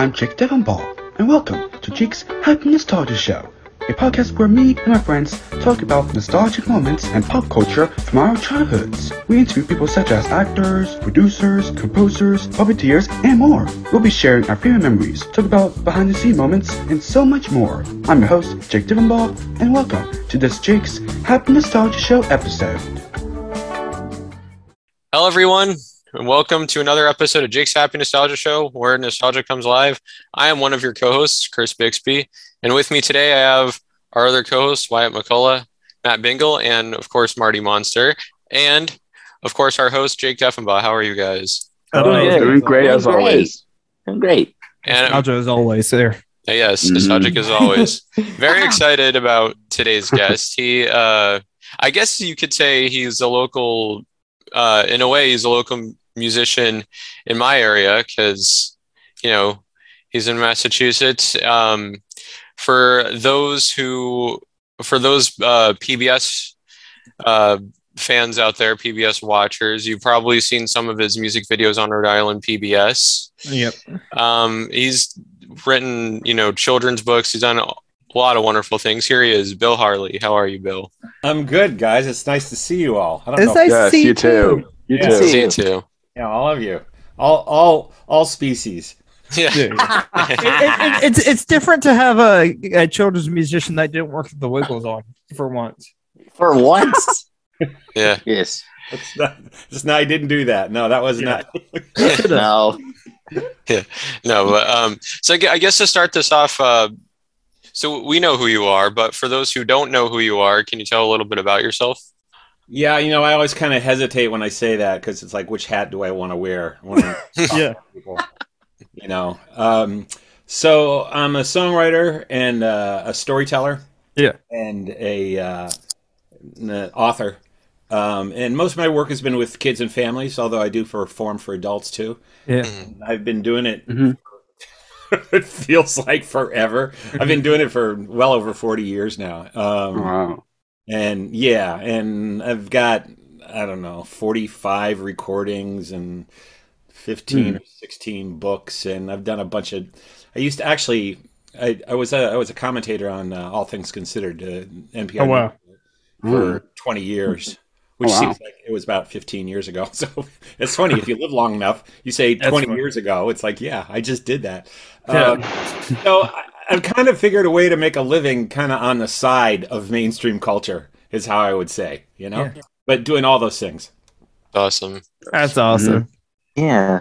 I'm Jake Devonball, and welcome to Jake's Happy Nostalgia Show, a podcast where me and my friends talk about nostalgic moments and pop culture from our childhoods. We interview people such as actors, producers, composers, puppeteers, and more. We'll be sharing our favorite memories, talk about behind-the-scenes moments, and so much more. I'm your host, Jake Devonball, and welcome to this Jake's Happy Nostalgia Show episode. Hello, everyone, and welcome to another episode of Jake's Happy Nostalgia Show, where nostalgia comes alive. I am one of your co-hosts, Chris Bixby, and with me today I have our other co-hosts, Wyatt McCullough, Matt Bingle, and of course Marty Monster, and of course our host Jake Deffenbaugh. How are you guys? Oh, Doing yeah. Doing great as Doing great. always. Doing great. And Nostalgia is always there. yes, Mhm. nostalgic as always. Very excited about today's guest. He, uh, I guess you could say he's a local. Uh, in a way, he's a local musician in my area because you know he's in Massachusetts. Um, for those who, for those uh, PBS uh, fans out there, PBS watchers, you've probably seen some of his music videos on Rhode Island PBS. Yep. Um, he's written, you know, children's books. He's done a lot of wonderful things. Here he is, Bill Harley. How are you, Bill? I'm good, guys. It's nice to see you all. I don't It's know. nice to Yes, see you too. You Yeah. too. See you too. Yeah, all of you, all, all, all species. Yeah. It- it- it's it's different to have a, a children's musician that didn't work at the Wiggles on for once. For once. yeah. yes. It's not, it's not. I didn't do that. No, that was not. No. yeah. No, but um, so I I guess to start this off, uh, so we know who you are, but for those who don't know who you are, can you tell a little bit about yourself? Yeah, you know, I always kind of hesitate when I say that because it's like, which hat do I want to wear? When I'm talking Yeah. people? You know. Um, so I'm a songwriter and uh, a storyteller. Yeah. And a uh, an author. Um, and most of my work has been with kids and families, although I do perform for adults too. Yeah. I've been doing it. Mhm. it feels like forever. I've been doing it for well over forty years now. Um, Wow. And yeah, and I've got I don't know forty five recordings and fifteen or sixteen books, and I've done a bunch of. I used to actually. I, I was a I was a commentator on uh, All Things Considered, uh, NPR Oh, wow. for twenty years, which Oh, wow. seems like it was about fifteen years ago. So it's funny if you live long enough, you say twenty funny. years ago. It's like, yeah, I just did that. Yeah. Um, so I, I've kind of figured a way to make a living, kind of on the side of mainstream culture, is how I would say, you know. Yeah. But doing all those things. Awesome. That's awesome. Yeah.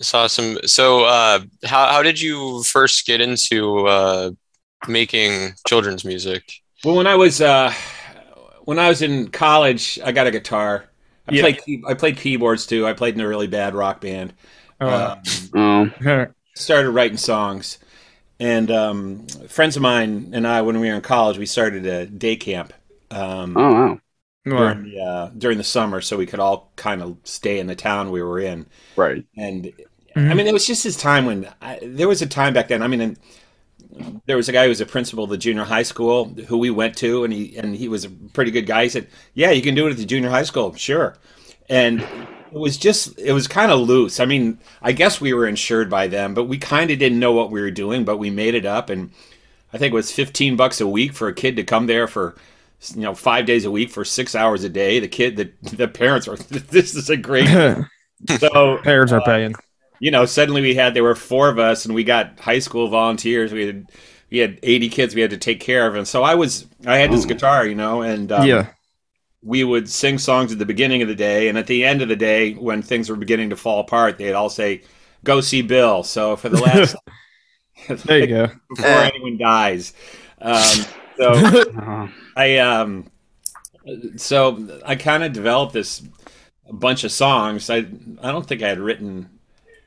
It's awesome. So, uh, how how did you first get into uh, making children's music? Well, when I was uh, when I was in college, I got a guitar. I Yeah. played key- I played keyboards too. I played in a really bad rock band. Oh, Um, Um, started writing songs, and um, friends of mine and I, when we were in college, we started a day camp um, oh wow. wow. during, the, uh, during the summer, so we could all kind of stay in the town we were in. Right. And Mhm. I mean, it was just this time when I, there was a time back then. I mean, and there was a guy who was a principal of the junior high school who we went to, and he and he was a pretty good guy. He said, "Yeah, you can do it at the junior high school, sure." And it was just it was kind of loose. I mean, I guess we were insured by them, but we kind of didn't know what we were doing, but we made it up, and I think it was fifteen bucks a week for a kid to come there for you know five days a week for six hours a day. The kid, the the parents were this is a great so Parents are paying. you know, suddenly we had there were four of us, and we got high school volunteers. We had we had eighty kids we had to take care of, and so I was I had this Oh. guitar, you know, and um, yeah. We would sing songs at the beginning of the day, and at the end of the day, when things were beginning to fall apart, they'd all say, "Go see Bill." So for the last There you go. before anyone dies, um, so Uh, I um so I kind of developed this bunch of songs. I I don't think I had written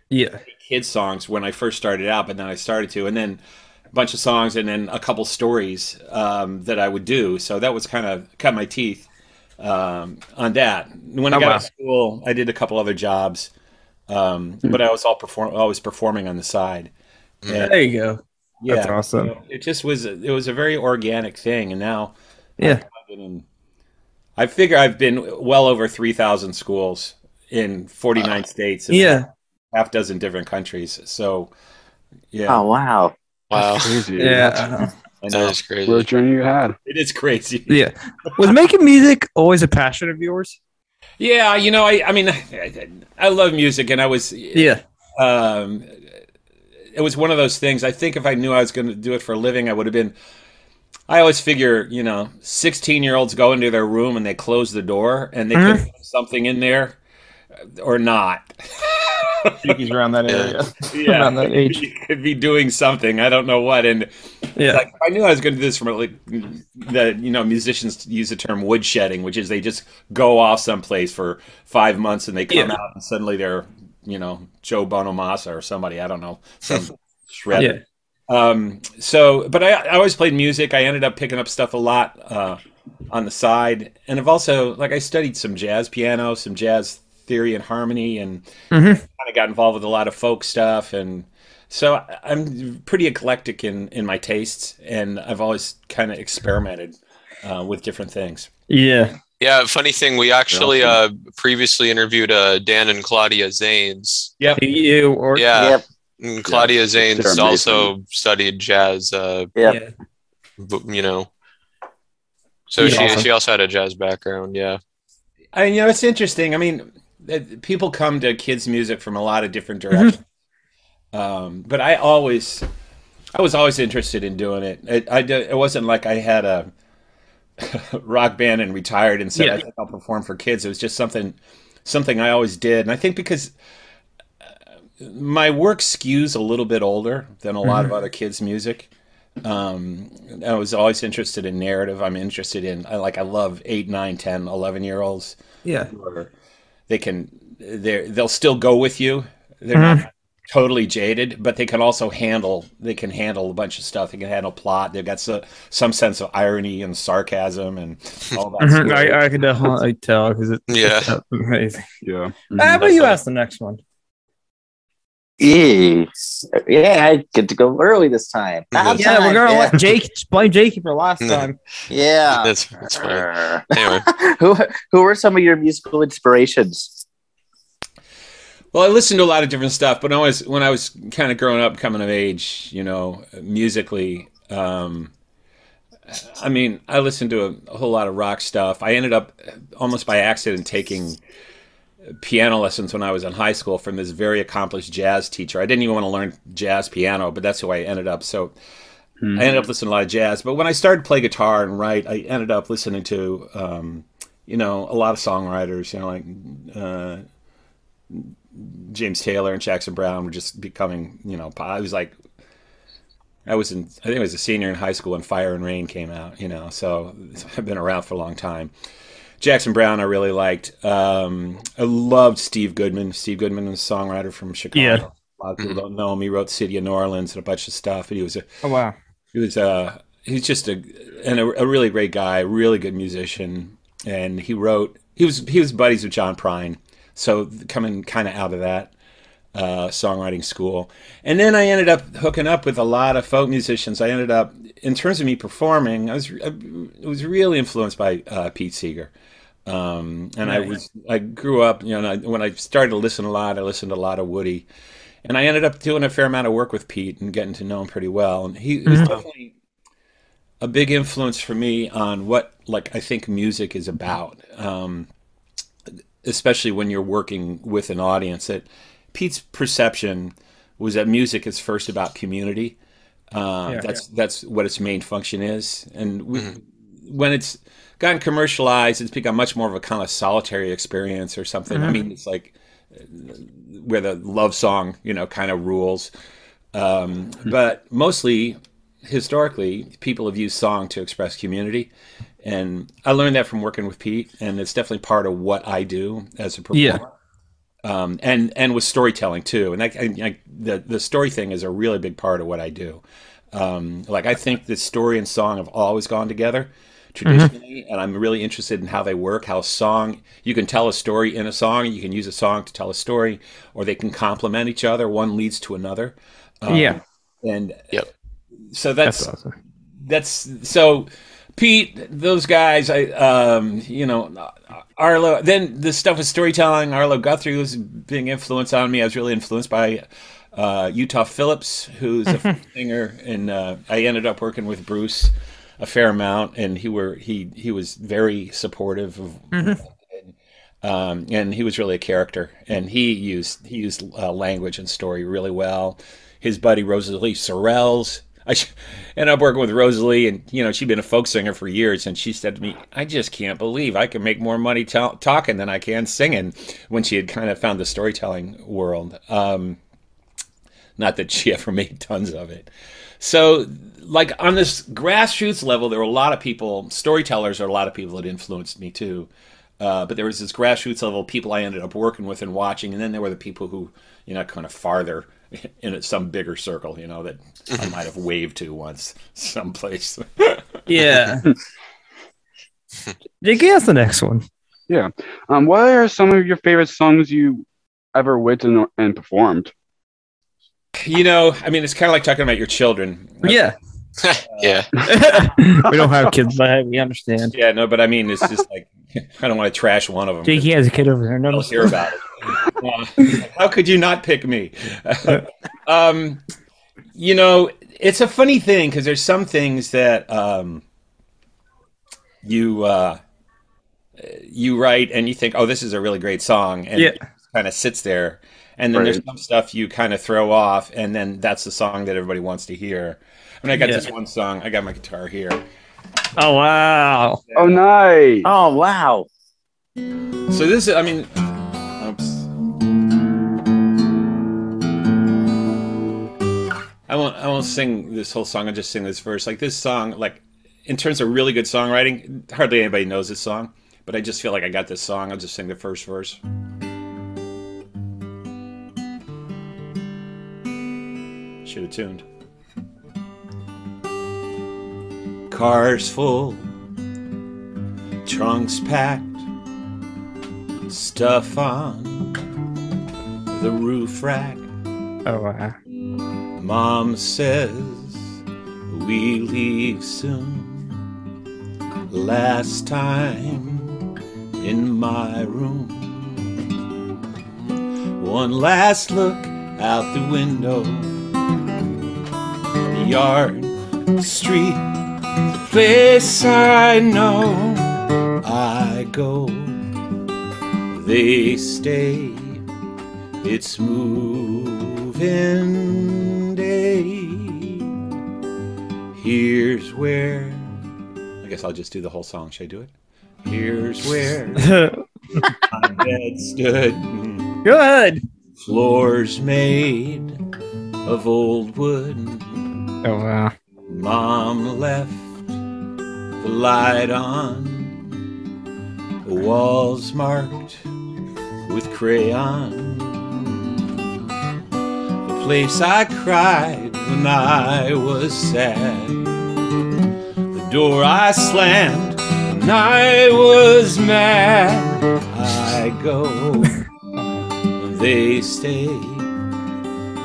Yeah. kids songs when I first started out, but then I started to, and then a bunch of songs, and then a couple stories um, that I would do. So that was kind of cut my teeth um, on that. When I Oh, got wow. out of school, I did a couple other jobs, um, Hmm. but I was all perform always performing on the side. And, There you go. yeah, That's awesome. so it just was it was a very organic thing, and now Yeah. I've been in. I figure I've been well over three thousand schools in forty nine states. and Yeah. half dozen different countries. So Yeah, Oh wow. Wow, Yeah. I know. that is crazy. What a journey you had. it is crazy. Yeah. Was making music always a passion of yours? Yeah, you know, I, I mean, I, I love music, and I was, Yeah. um, it was one of those things. I think if I knew I was going to do it for a living, I would have been. I always figure, you know, sixteen-year-olds go into their room and they close the door, and they Mhm. could put something in there, or not. He's around that area. yeah, Around that age. you could be doing something. I don't know what, and Yeah. like I knew I was going to do this from like the you know musicians use the term woodshedding, which is they just go off someplace for five months and they come Yeah. out and suddenly they're you know Joe Bonamassa or somebody I don't know some shred. Yeah. Um, so, but I, I always played music. I ended up picking up stuff a lot uh, on the side, and I've also like I studied some jazz piano, some jazz theory and harmony, and Mhm. kind of got involved with a lot of folk stuff and so I- i'm pretty eclectic in in my tastes and i've always kind of experimented uh, with different things Yeah. Yeah, funny thing, we actually uh, previously interviewed uh, Dan and Claudia Zanes. You or Yeah, Yep. and Claudia Zanes also studied jazz. Uh, Yeah. b- you know, so Yeah. she Awesome. she also had a jazz background. Yeah, I, you know it's interesting i mean that people come to kids music from a lot of different Mm-hmm. directions um, but i always i was always interested in doing it. It, I, it wasn't like i had a rock band and retired and said Yeah. i think i'll perform for kids. It was just something something i always did. And i think because uh, my work skews a little bit older than a lot of other kids music. Um, i was always interested in narrative. I'm interested in I like i love 8 9 10 11 year olds Yeah. Where they can they they'll still go with you. They're Mm-hmm. not totally jaded, but they can also handle they can handle a bunch of stuff. They can handle plot. They've got so, some sense of irony and sarcasm and all that. Mhm. stuff. I, I can definitely tell because it, Yeah. it's amazing. Yeah. How about you ask the next one? Yeah. Yeah, I get to go early this time. About Yeah, we're gonna yeah. let Jake blame Jakey for last No. time. Yeah. that's that's fine. Anyway. who who were some of your musical inspirations? Well, I listened to a lot of different stuff, but I was when I was kind of growing up, coming of age, you know, musically. Um, I mean, I listened to a, a whole lot of rock stuff. I ended up almost by accident taking piano lessons when I was in high school from this very accomplished jazz teacher. I didn't even want to learn jazz piano, but that's who I ended up. So I ended up listening to a lot of jazz. But when I started to play guitar and write, I ended up listening to, um, you know, a lot of songwriters. You know, like uh, James Taylor and Jackson Browne were just becoming, you know, I was like, I was in, I think I was a senior in high school when Fire and Rain came out, you know, so I've been around for a long time. Jackson Browne, I really liked. Um, I loved Steve Goodman. Steve Goodman was a songwriter from Chicago. Yeah. A lot of people don't know him. He wrote City of New Orleans and a bunch of stuff. And he was a, Oh wow. he was a he's just a and a, a really great guy, really good musician, and he wrote he was he was buddies with John Prine, so coming kind of out of that uh, songwriting school, and then I ended up hooking up with a lot of folk musicians. I ended up in terms of me performing, I was I was really influenced by uh, Pete Seeger. Um, and I was I grew up, you know, and I, when I started to listen a lot, I listened to a lot of Woody, and I ended up doing a fair amount of work with Pete and getting to know him pretty well. And he was definitely a big influence for me on what like I think music is about, um, especially when you're working with an audience. That Pete's perception was that music is first about community. Uh, Yeah. that's that's what its main function is, and we, when it's gotten commercialized, it's become much more of a kind of solitary experience or something. I mean, it's like uh, where the love song, you know, kind of rules. Um, but mostly, historically, people have used song to express community, and I learned that from working with Pete, and it's definitely part of what I do as a performer. Yeah. Um, and and with storytelling too, and I, I, I, the the story thing is a really big part of what I do. Um, like I think the story and song have always gone together traditionally, and I'm really interested in how they work. How song you can tell a story in a song, you can use a song to tell a story, or they can complement each other. One leads to another. Um, yeah. and Yep. so that's That's awesome. that's so Pete, those guys, I um, you know, Arlo. Then the stuff with storytelling, Arlo Guthrie was being influenced on me. I was really influenced by uh, Utah Phillips, who's a singer, and uh, I ended up working with Bruce a fair amount, and he were he he was very supportive of. Um, and he was really a character, and he used he used uh, language and story really well. His buddy Rosalie Sorrells, I ended up working with Rosalie, and you know she'd been a folk singer for years, and she said to me, "I just can't believe I can make more money ta- talking than I can singing." When she had kind of found the storytelling world, um, not that she ever made tons of it. So, like on this grassroots level, there were a lot of people, storytellers are a lot of people that influenced me too. Uh, but there was this grassroots level people I ended up working with and watching, and then there were the people who, you know, kind of farther in some bigger circle, you know, that I might have waved to once someplace. Yeah. Jake, that's the next one. Yeah. Um, what are some of your favorite songs you ever written and performed? you know, I mean, it's kind of like talking about your children. Yeah. yeah. we don't have kids, but we understand. Yeah, no, but I mean, it's just like I don't want to trash one of them. Jakey has a kid over there. No, I'll hear about it. Uh, how could you not pick me? um, you know, it's a funny thing because there's some things that um, you uh, you write and you think, oh, this is a really great song, and Yeah. it kind of sits there. And then there's some stuff you kind of throw off, and then that's the song that everybody wants to hear. I mean, I got Yeah. this one song. I got my guitar here. Oh wow. Oh, nice. Oh wow! So this, is, I mean, oops. I won't. I won't sing this whole song. I'll just sing this verse. Like this song, like in terms of really good songwriting, hardly anybody knows this song. But I just feel like I got this song. I'll just sing the first verse. Should have tuned. Cars full, trunks packed, stuff on the roof rack. Oh wow. Mom says we leave soon. Last time in my room. One last look out the window. The yard, the street, place I know. I go, they stay. It's moving day. Here's where. I guess I'll just do the whole song. Should I do it? Here's where my bed stood. Good. Floors made of old wood. Oh wow. Mom left the light on. The walls marked with crayon. The place I cried when I was sad. The door I slammed when I was mad. I go, they stay.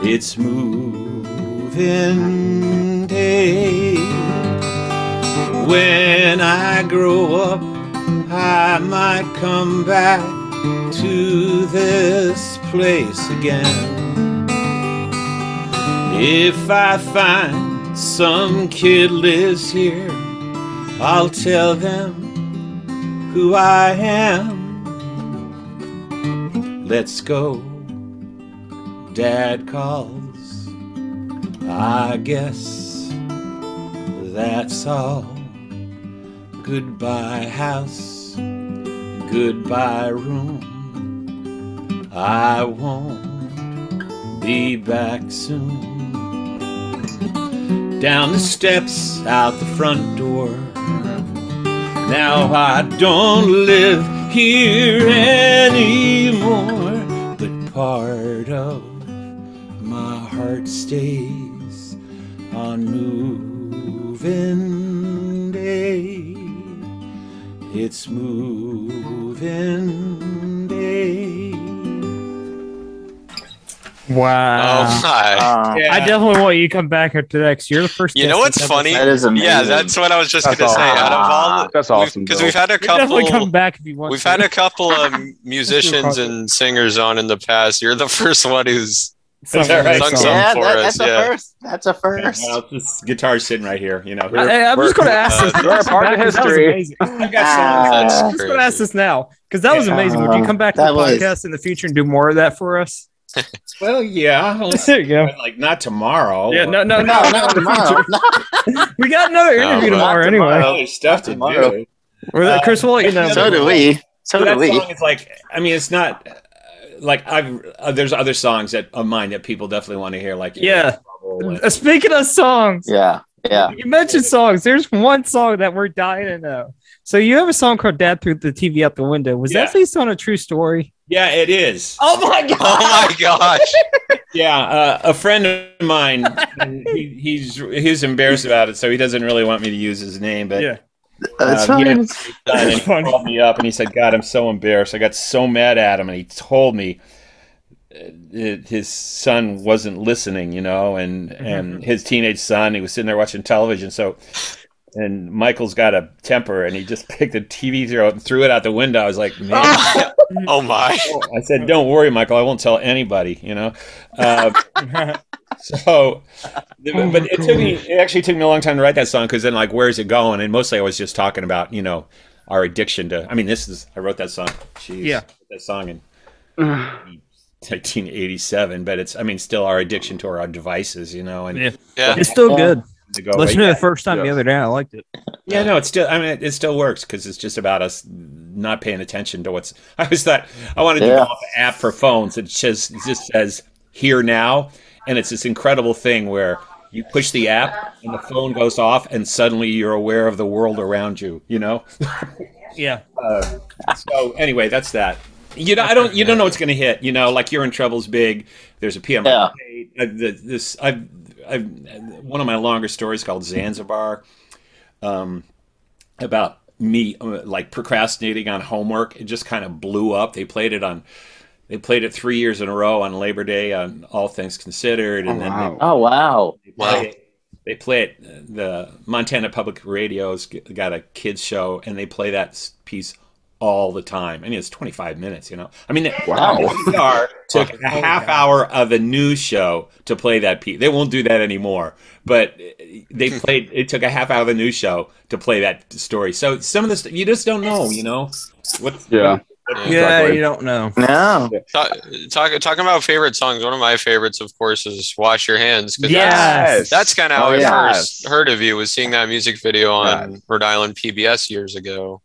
It's moving. When I grow up, I might come back to this place again. If I find some kid lives here, I'll tell them who I am. Let's go. Dad calls. I guess that's all. Goodbye, house. Goodbye, room. I won't be back soon. Down the steps, out the front door. Now I don't live here anymore, but part of my heart stays on moving day. It's moving day. Wow. oh my. Uh, I definitely want you to come back after that 'cause you're the first. You know what's funny? that is amazing. Yeah, that's what I was just That's gonna say. Out of all, awesome. That's awesome. because Bill. we've had a ever- You definitely come back if you want. We've to. had a couple of musicians and singers on in the past. You're the first one who's Sung all right. that Sung song. some yeah, for that, us, that's a first. That's a first. Well, this guitar's sitting right here. You know, I, am just going to ask Uh, this. we're a part of back 'cause that was history. amazing. I've got That's I'm just going to ask this now because that was Yeah. amazing. Would you come back to the was- podcast in the future and do more of that for us? Well, yeah, I'll- There you go. like not tomorrow. Yeah, no, no, no, no, not tomorrow. We got another No, interview but- tomorrow Not anyway. Other stuff to Tomorrow. do. Well, Uh, Chris will let you know. so do we. So So do that we. song is like, I mean, it's not uh, like I've. Uh, there's other songs that of mine that people definitely want to hear. Like, Yeah. Trouble and- Uh, Speaking of songs, Yeah, yeah. you mentioned songs. There's one song that we're dying to know. So you have a song called "Dad Threw the TV Out the Window." Was Yeah. that based on a true story? yeah, it is. Oh my god! Oh my gosh. Yeah, uh, a friend of mine, he, he's he's embarrassed about it, so he doesn't really want me to use his name. But Yeah. That's Um, fine. yeah. It's- and he funny. called me up and he said, "God, I'm so embarrassed. I got so mad at him, and he told me uh, that his son wasn't listening, you know, and and his teenage son. He was sitting there watching television, so." And Michael's got a temper, and he just picked the TV throw and threw it out the window. I was like, "Man!" Oh my. I said, "Don't worry, Michael. I won't tell anybody." You know. Uh, so, oh, but it took me. It actually took me a long time to write that song because then, like, where's it going? And mostly, I was just talking about, you know, our addiction to. I mean, this is. I wrote that song. Jeez, Yeah. Wrote that song in 1987, but it's. I mean, still our addiction to our devices, you know, and Yeah. Yeah. It's still good. to go. Listening but to it the first time the other day, I liked it. yeah, no, it's still. I mean, it, it still works because it's just about us not paying attention to what's. I always thought I want to develop an app for phones that just it just says "here now," and it's this incredible thing where you push the app and the phone goes off, and suddenly you're aware of the world around you. You know. Yeah. so anyway, that's that. You know, I don't. You don't know what's going to hit. You know, like you're in trouble's big. There's a PM. Yeah. Uh, this I've, I've one of my longer stories called Zanzibar, um, about me uh, like procrastinating on homework. It just kind of blew up. They played it on. They played it three years in a row on Labor Day on All Things Considered, and Oh, then wow. Oh wow. they, they Wow. play it. They play it. The Montana Public Radio's g- got a kids show, and they play that piece all the time. I mean, it's 25 minutes. You know, I mean, Wow. NPR oh, eh, took a half hour of a news show to play that piece. They won't do that anymore. But they played. It took a half hour of the news show to play that story. So some of this you just don't know. You know, what? Yeah. Yeah, Exactly. you don't know. No. Talk, talk, talking about favorite songs. One of my favorites, of course, is "Wash Your Hands." Yes. that's, that's kind of how Oh, I yeah. first heard of you. Was seeing that music video on Rhode Island PBS years ago.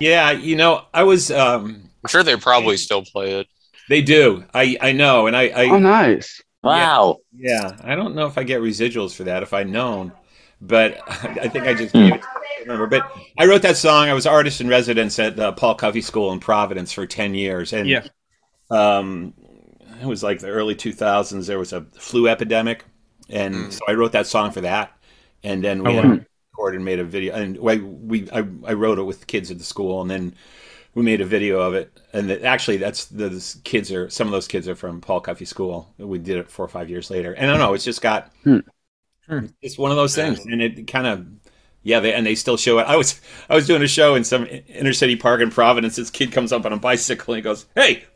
Yeah, you know, I was. um I'm sure they probably still play it. They do. I I know, and I. I Oh, nice. Wow. Yeah, I don't know if I get residuals for that if I'd known, but I think I just gave it. To, I remember, but I wrote that song. I was artist in residence at uh, Paul Cuffee School in Providence for ten years, and Yeah. um, it was like the early two thousands. There was a flu epidemic, and Mm. so I wrote that song for that, and then we Oh, had wow. recorded and made a video, and we, we I, I wrote it with kids at the school, and then we made a video of it, and that actually that's those kids are some of those kids are from Paul Cuffee School. We did it four or five years later, and I don't know, it's just got Hmm. Hmm. it's one of those things, and it kind of yeah, they, and they still show it. I was I was doing a show in some inner city park in Providence. This kid comes up on a bicycle and he goes, "Hey."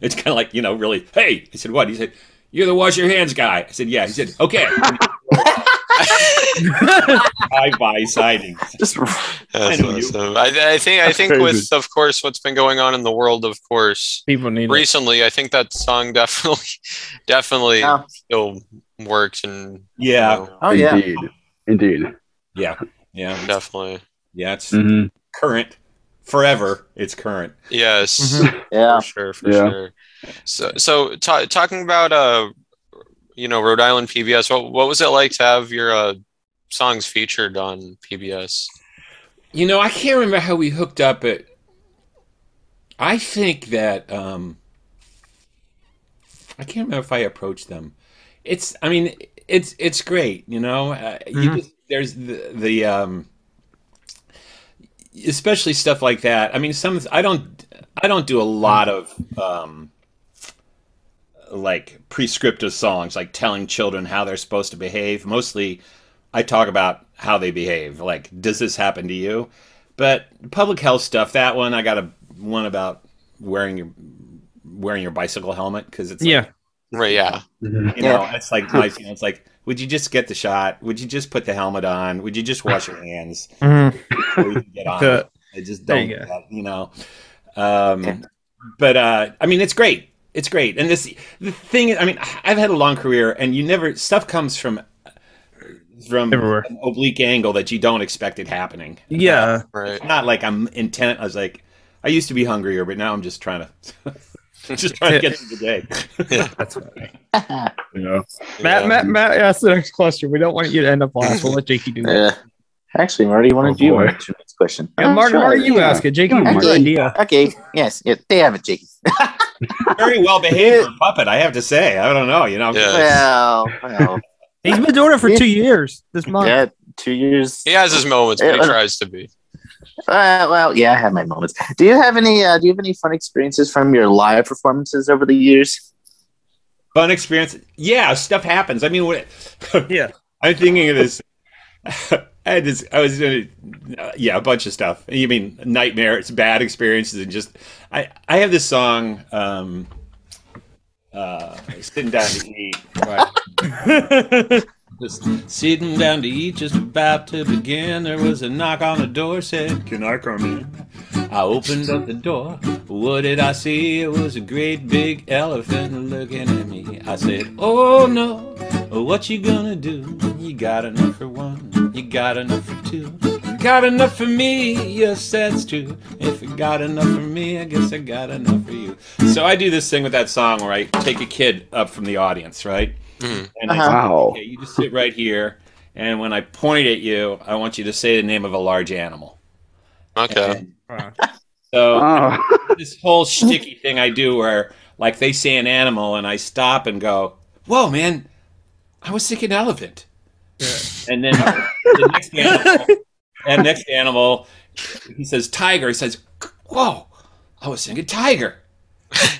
It's kind of like you know, really. Hey, I said, "What?" He said, "You're the wash your hands guy." I said, "Yeah." He said, "Okay." Bye bye siding. Just That's awesome. I, I think I That's think crazy. with of course what's been going on in the world, of course, People need it. recently, I think that song definitely definitely Yeah. still works and Yeah, you know, Oh yeah. Indeed. Indeed. yeah, yeah, definitely yeah. It's hmm current, forever. It's current. yes. Mhm. Yeah. for sure for Yeah. sure so so ta- talking about uh you know rhode island pbs what, what was it like to have your uh songs featured on pbs You know, I can't remember how we hooked up. At I think that um, I can't remember if I approached them. It's, I mean, it's it's great. You know, uh, you Mhm. just there's the the um, especially stuff like that. I mean, some I don't I don't do a lot of um, like prescriptive songs, like telling children how they're supposed to behave. Mostly, I talk about how they behave. Like, does this happen to you? But public health stuff, that one I got a one about wearing your wearing your bicycle helmet because it's like, Yeah. Right. Yeah. Mhm. You know, it's like my feeling. It's like, would you just get the shot? Would you just put the helmet on? Would you just wash your hands Mhm. before you can get on? The- I just don't, you you, go. you know. Um, Yeah. But uh, I mean, it's great. It's great. And this the thing. is- I mean, I've had a long career, and you never stuff comes from from Everywhere. an oblique angle that you don't expect it happening. Yeah. Right. Not like I'm intent. I was like, I used to be hungrier, but now I'm just trying to. Just trying to get through the day. That's funny. Yeah. Matt, Yeah. Matt, Matt, ask the next question. We don't want you to end up last. We'll let Jakey do that. Yeah. Actually, Marty, why don't Oh, you boy. answer the next question? Yeah, Martin, sure, Martin, you yeah. ask it. Jakey, Come on, good idea. Okay. Yes. Yeah, they have it, Jakey. Very well behaved puppet, I have to say. I don't know, you know. Yeah. Well, well, He's been doing it for two years this month. yeah, two years. He has his moments, but he tries to be. Uh, well, yeah, I have my moments. Do you have any? Uh, do you have any fun experiences from your live performances over the years? Fun experience. Yeah, stuff happens. I mean, what? Yeah. I'm thinking of this. I had this. I was doing, uh, yeah, a bunch of stuff. You mean nightmares, bad experiences, and just I. I have this song. Um, uh, sitting down to eat. Right. Just sitting down to eat, just about to begin. There was a knock on the door, said, Can I come in? I opened up the door. What did I see? It was a great big elephant looking at me. I said, Oh no, what you gonna do? You got enough for one, you got enough for two. You got enough for me, yes, that's true. If you got enough for me, I guess I got enough for you. So I do this thing with that song where I take a kid up from the audience, right? Mhm. And Uh-huh. Wow. Okay, you just sit right here, and when I point at you, I want you to say the name of a large animal. Okay. And so Oh. this whole sticky thing I do, where like they say an animal, and I stop and go, "Whoa, man, I was thinking elephant." And then the next animal, and next animal, he says tiger. He says, "Whoa, I was thinking tiger."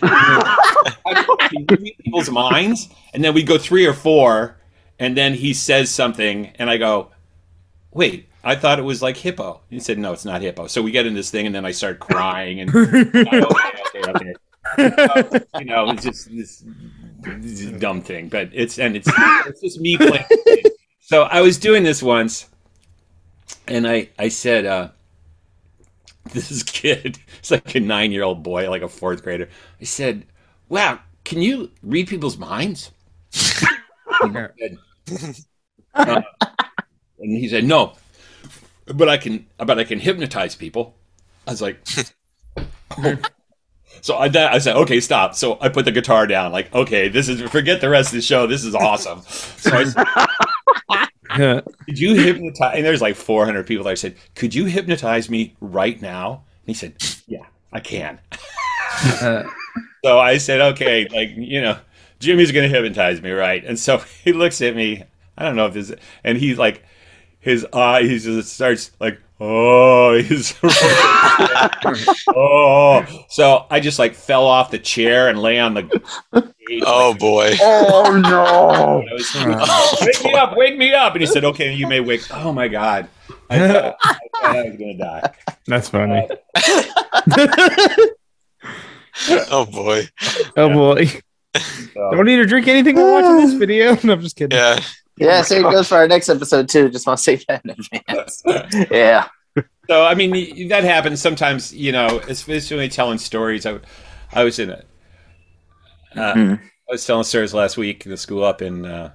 I can read people's minds, and then we go three or four, and then he says something, and I go, "Wait, I thought it was like hippo." He said, "No, it's not hippo." So we get in this thing, and then I start crying, and okay, okay, okay. Uh, you know, it's just this, this dumb thing, but it's and it's it's just me playing. So I was doing this once, and I I said, uh, "This kid, it's like a nine year old boy, like a fourth grader." I said, "Wow, can you read people's minds?" Yeah. Uh, and he said, "No, but I can, but I can hypnotize people." I was like, so I, I said, "Okay, stop." So I put the guitar down. Like, okay, this is forget the rest of the show. This is awesome. So I said, Yeah. "Could you hypnotize?" And there's like 400 people there. I said, "Could you hypnotize me right now?" And he said, "Yeah, I can." So I said, okay, like, you know, Jimmy's going to hypnotize me, right? And so he looks at me. I don't know if this, and he's like, his eye, he just starts like, oh, he's, oh. So I just like fell off the chair and lay on the. gate, Oh like, boy. Oh no. I was, Oh, wake me up, wake me up. And he said, okay, you may wake. Oh my God. I thought I, thought I was going to die. That's funny. Oh boy. oh boy. So, Don't need to drink anything while watching this video. No, I'm just kidding. Yeah. Yeah, same goes for our next episode too. Just want to say that in advance. Yeah. So I mean that happens sometimes. You know, especially telling stories. I, I was in a. Uh, Mhm. I was telling stories last week in the school up in uh,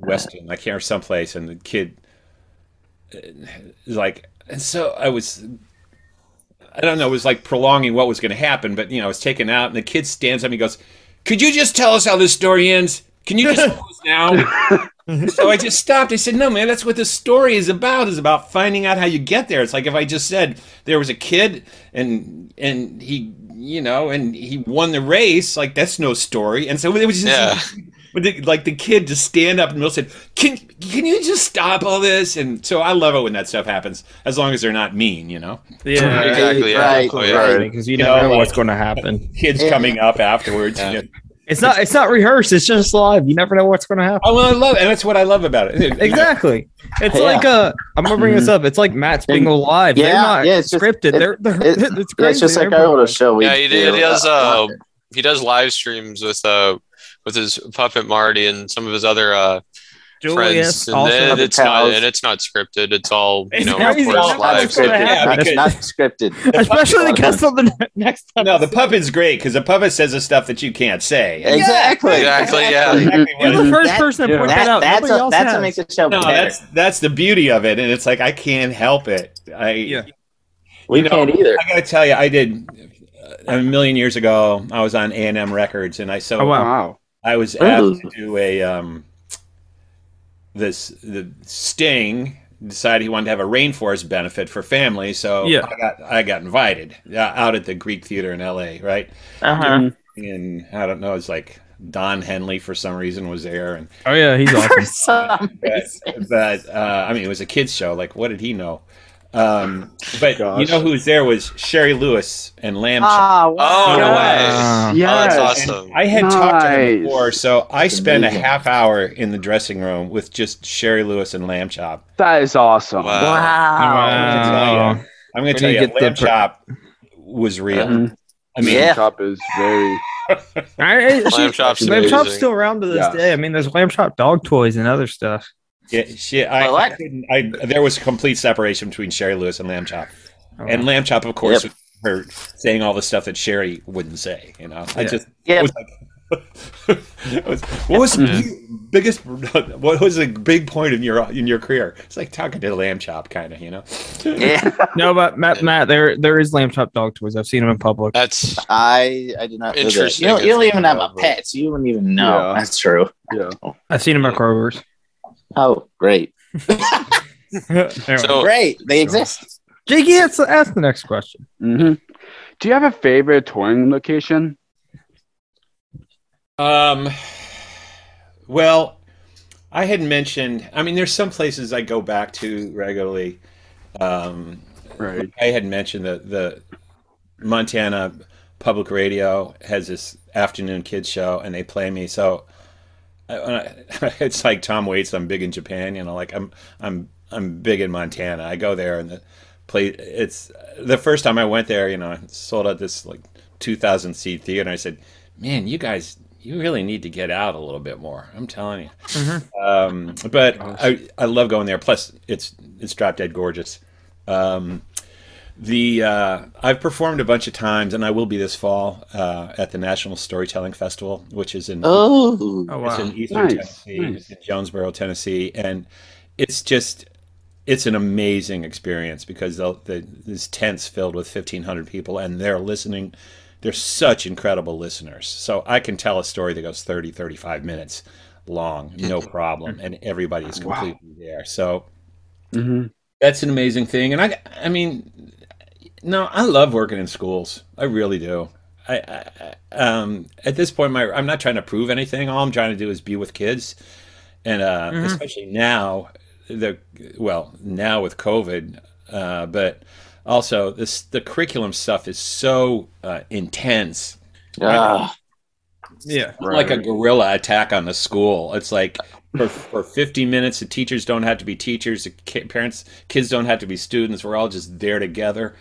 Weston. I can't remember someplace, and the kid uh, is like, and so I was. I don't know. It was like prolonging what was going to happen, but you know, I was taken out, and the kid stands up and he goes, "Could you just tell us how this story ends? Can you just tell us now?" so I just stopped. I said, "No, man, that's what the story is about. Is about finding out how you get there. It's like if I just said there was a kid and and he, you know, and he won the race. Like that's no story. And so it was just, Yeah. but the, like the kid to stand up and Mill said, "Can can you just stop all this?" And so I love it when that stuff happens, as long as they're not mean, you know. Yeah. Exactly, yeah. Right. Oh, yeah. right. Because you You never know, know what's going to happen. Kids Yeah. coming up afterwards. Yeah. you know. It's not. It's not rehearsed. It's just live. You never know what's going to happen. Oh, well, I love, it. and that's what I love about it. Exactly. It's Yeah. like uh, I'm gonna bring this up. It's like Matt's Bingo Live. They're Yeah, not yeah, it's just- scripted. it- they're, they're It- it's yeah, crazy. it's just like They're our little show. We Yeah, he do. He does. Uh, he does live streams with uh with his puppet Marty and some of his other uh Julius friends, and also. then Puppet it's not and it's not scripted. It's all you It's know, crazy. of course, Not live. what's scripted. Yeah, Not- because- not scripted. Especially because of the ne- next. No, the puppet's great because the puppet says the stuff that you can't say. Exactly. Exactly, yeah. Exactly You're the first That- person to yeah. point that, That, out. that's Nobody a, else that's has. what makes the show No, better. that's that's the beauty of it, and it's like I can't help it. I Yeah. we you know, can't either. I gotta tell you, I did uh, a million years ago. I was on A and M Records, and I so Oh, wow. Wow. I was asked to do a um, this the Sting decided he wanted to have a rainforest benefit for families, so Yeah. I got I got invited uh, out at the Greek Theater in L.A. Right, Uh-huh. and I don't know, it's like Don Henley for some reason was there, and Oh yeah, he's For awesome. some but, reason. but uh, I mean, it was a kids show. Like, what did he know? Um, but Gosh. you know who was there was Shari Lewis and Lamb Chop. Ah, wow. Oh no Yes. way! Uh, Oh, that's awesome. I had talked to him before, so I spent a half hour in the dressing room with just Shari Lewis and Lamb Chop. That is awesome. Wow. Wow. Wow. I'm going Where to do tell you you, the Lamb per- Chop was real. Mhm. I mean, Yeah. Chop is very. I, Lamb chop's Lamb chop's still around to this Yes. day. I mean, there's lamb chop dog toys and other stuff. Yeah, shit, I, I like- I couldn't, I, there was a complete separation between Shari Lewis and Lamb Chop. Oh, And Lamb Chop, of course, Yep. her saying all the stuff that Shari wouldn't say. You know, I just Yeah. was like, was- what was mm-hmm. the biggest? What was the big point in your in your career? It's like talking to Lamb Chop, kind of. You know. Yeah. no, but Matt, Matt, there there is lamb chop dog toys. I've seen them in public. That's I I did not know. Interesting. You don't, you don't even have a pet, so you wouldn't even know. Yeah. That's true. Yeah. I've seen them at Kroger's. Oh, great. Anyway. So- Great. They exist. Jakey, ask, ask the next question. hmm Do you have a favorite touring location? Um. Well, I had mentioned. I mean, there's some places I go back to regularly. Um, Right. I had mentioned that the Montana Public Radio has this afternoon kids show, and they play me. So I, when I, it's like Tom Waits. I'm big in Japan. You know, like I'm I'm I'm big in Montana. I go there and the play. It's the first time I went there. You know, I sold out this like 2,000 seat theater. I said, "Man, you guys." You really need to get out a little bit more. I'm telling you. Mhm. Um, but I, I love going there. Plus, it's it's drop dead gorgeous. Um, the uh, I've performed a bunch of times, and I will be this fall uh, at the National Storytelling Festival, which is in Oh. Oh wow. in Eastern Nice, Tennessee, nice. in Jonesborough, Tennessee, and it's just it's an amazing experience because the, the this tent's filled with fifteen hundred people, and they're listening. They're such incredible listeners. So I can tell a story that goes 30, 35 minutes long, no problem, and everybody's Wow. completely there. So hmm that's an amazing thing and i i mean no i love working in schools i really do i, I um at this point my i'm not trying to prove anything all i'm trying to do is be with kids and uh Mhm. especially now the well now with covid uh but also this the curriculum stuff is so uh, intense Ah. Yeah. it's like a guerrilla attack on the school. It's like for, for 50 minutes, the teachers don't have to be teachers, the ki- parents, kids don't have to be students. We're all just there together.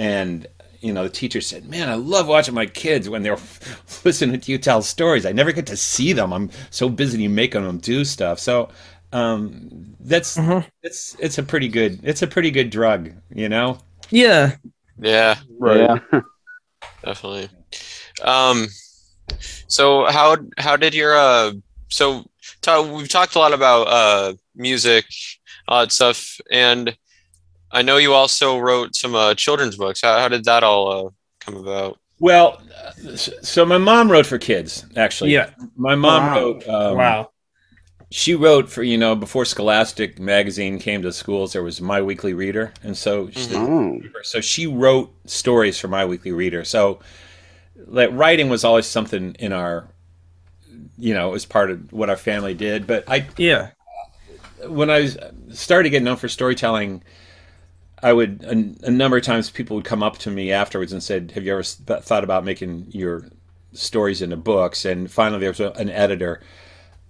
And, you know, the teacher said, Man, I love watching my kids when they're listening to you tell stories. I never get to see them. I'm so busy making them do stuff. So, um, that's, it's, it's a pretty good, it's a pretty good drug, you know? Yeah. yeah, Right. definitely. Um, so how how did your uh so ta- we've talked a lot about uh music, all that stuff, and I know you also wrote some uh, children's books. How, how did that all uh, come about? Well, uh, so my mom wrote for kids, actually. Yeah. My mom Wow. wrote, um, wow. she wrote for you know before Scholastic magazine came to schools there was My Weekly Reader and so she, Oh. so she wrote stories for My Weekly Reader so like writing was always something in our you know it was part of what our family did but I Yeah. when I was started getting known for storytelling I would a, a number of times people would come up to me afterwards and said have you ever thought about making your stories into books and finally there was a, an editor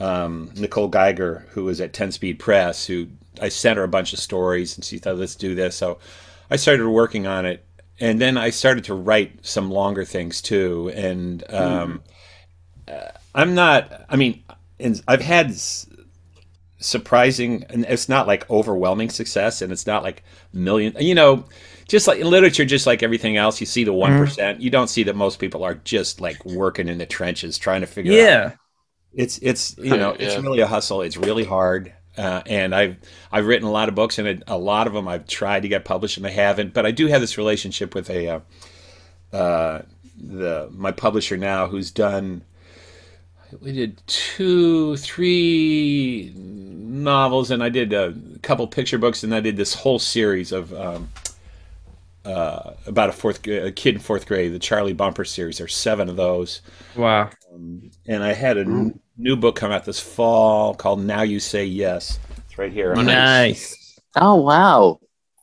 um, Nicole Geiger, who was at 10 Speed Press, who I sent her a bunch of stories and she thought, let's do this. So I started working on it. and then I started to write some longer things too. And um, uh, I'm not. I mean, and I've had surprising, and it's not like overwhelming success, and it's not like million. You know, just like in literature, just like everything else, you see the one You don't see that most people are just like working in the trenches trying to figure out Yeah. it's it's you know it's really a hustle. It's really hard, uh, and I've I've written a lot of books, and it, a lot of them I've tried to get published, and I haven't. But I do have this relationship with a uh, uh, the my publisher now, who's done. We did two, three novels, and I did a couple picture books, and I did this whole series of um, uh, about a fourth a kid in fourth grade, the Charlie Bumper series. There's seven of those Wow. and I had a n- new book come out this fall called Now You Say Yes. It's right here. Oh, Nice. Oh wow!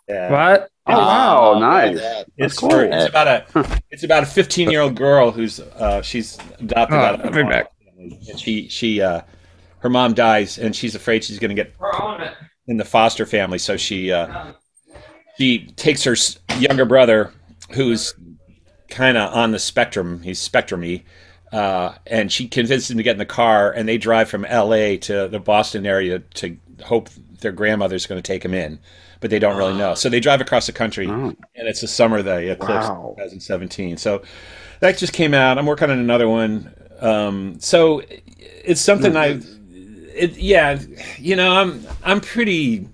Yeah. What? Oh, wow, Oh, nice. It's cool. for, it's about a it's about a 15 year old girl who's uh, she's adopted Oh, out of a I'll be mom back. family. and she she uh, her mom dies and she's afraid she's going to get in the foster family so she uh, she takes her younger brother who's kind of on the spectrum he's spectrumy uh, and she convinces him to get in the car and they drive from la to the boston area to hope their grandmother's going to take him in but they don't really know so they drive across the country Oh. and it's the summer of the eclipse Wow. 2017 so that just came out i'm working on another one um, so it's something i it, yeah you know i'm i'm pretty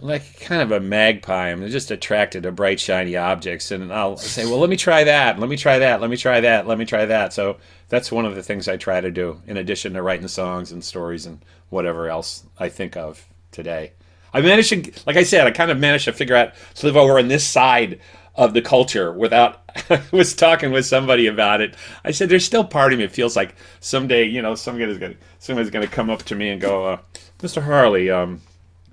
like kind of a magpie. I'm just attracted to bright, shiny objects, and I'll say, "Well, let me try that. Let me try that. Let me try that. Let me try that." So that's one of the things I try to do, in addition to writing songs and stories and whatever else I think of today. I managed to, like I said, I kind of managed to figure out to live over on this side of the culture without. I was talking with somebody about it. I said, "There's still part of me. It feels like someday, you know, somebody's gonna somebody's gonna come up to me and go, uh, Mr. Harley, um."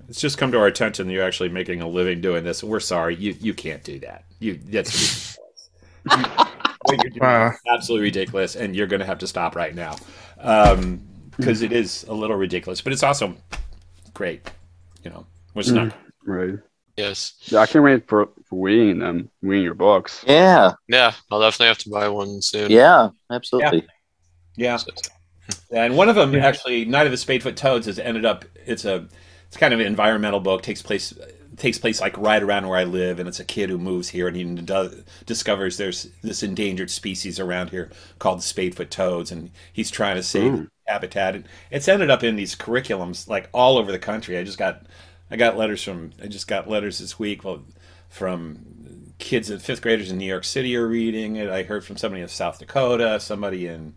it's just come to our attention that you're actually making a living doing this. We're sorry, you you can't do that. You, that's ridiculous. you're doing Wow. absolutely ridiculous, and you're going to have to stop right now because it is a little ridiculous, but it's also great. You know, which is not. Right. Yes. Yeah, I can't wait for, for reading them, reading your books. Yeah, Yeah, I'll definitely have to buy one soon. yeah, absolutely. Yeah. yeah. And one of them actually, Night of the Spadefoot Toads, has ended up. It's a, it's kind of an environmental book. takes place takes place like right around where I live, and it's a kid who moves here and he does, discovers there's this endangered species around here called the spadefoot toads, and he's trying to save Mm. habitat. And it's ended up in these curriculums like all over the country. I just got, I got letters from, I just got letters this week. Well, from kids and fifth graders in New York City are reading it. I heard from somebody in South Dakota, somebody in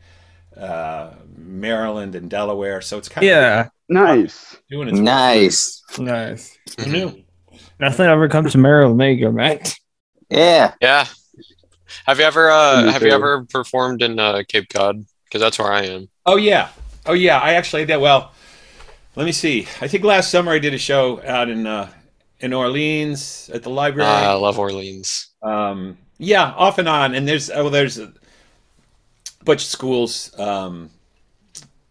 uh, Maryland and Delaware. So it's kind of Yeah. Nice. doing its Nice. Nice. Who knew? Nothing ever comes to Maryland. There you go, Matt. Yeah. Yeah. Have you ever uh, Me have you ever performed in uh, Cape Cod? Because that's where I am. Oh yeah, oh yeah. I actually did. Well, let me see. I think last summer I did a show out in uh, in Orleans at the library. Uh, I love Orleans. um, yeah, off and on. And there's oh, there's a bunch of schools, um,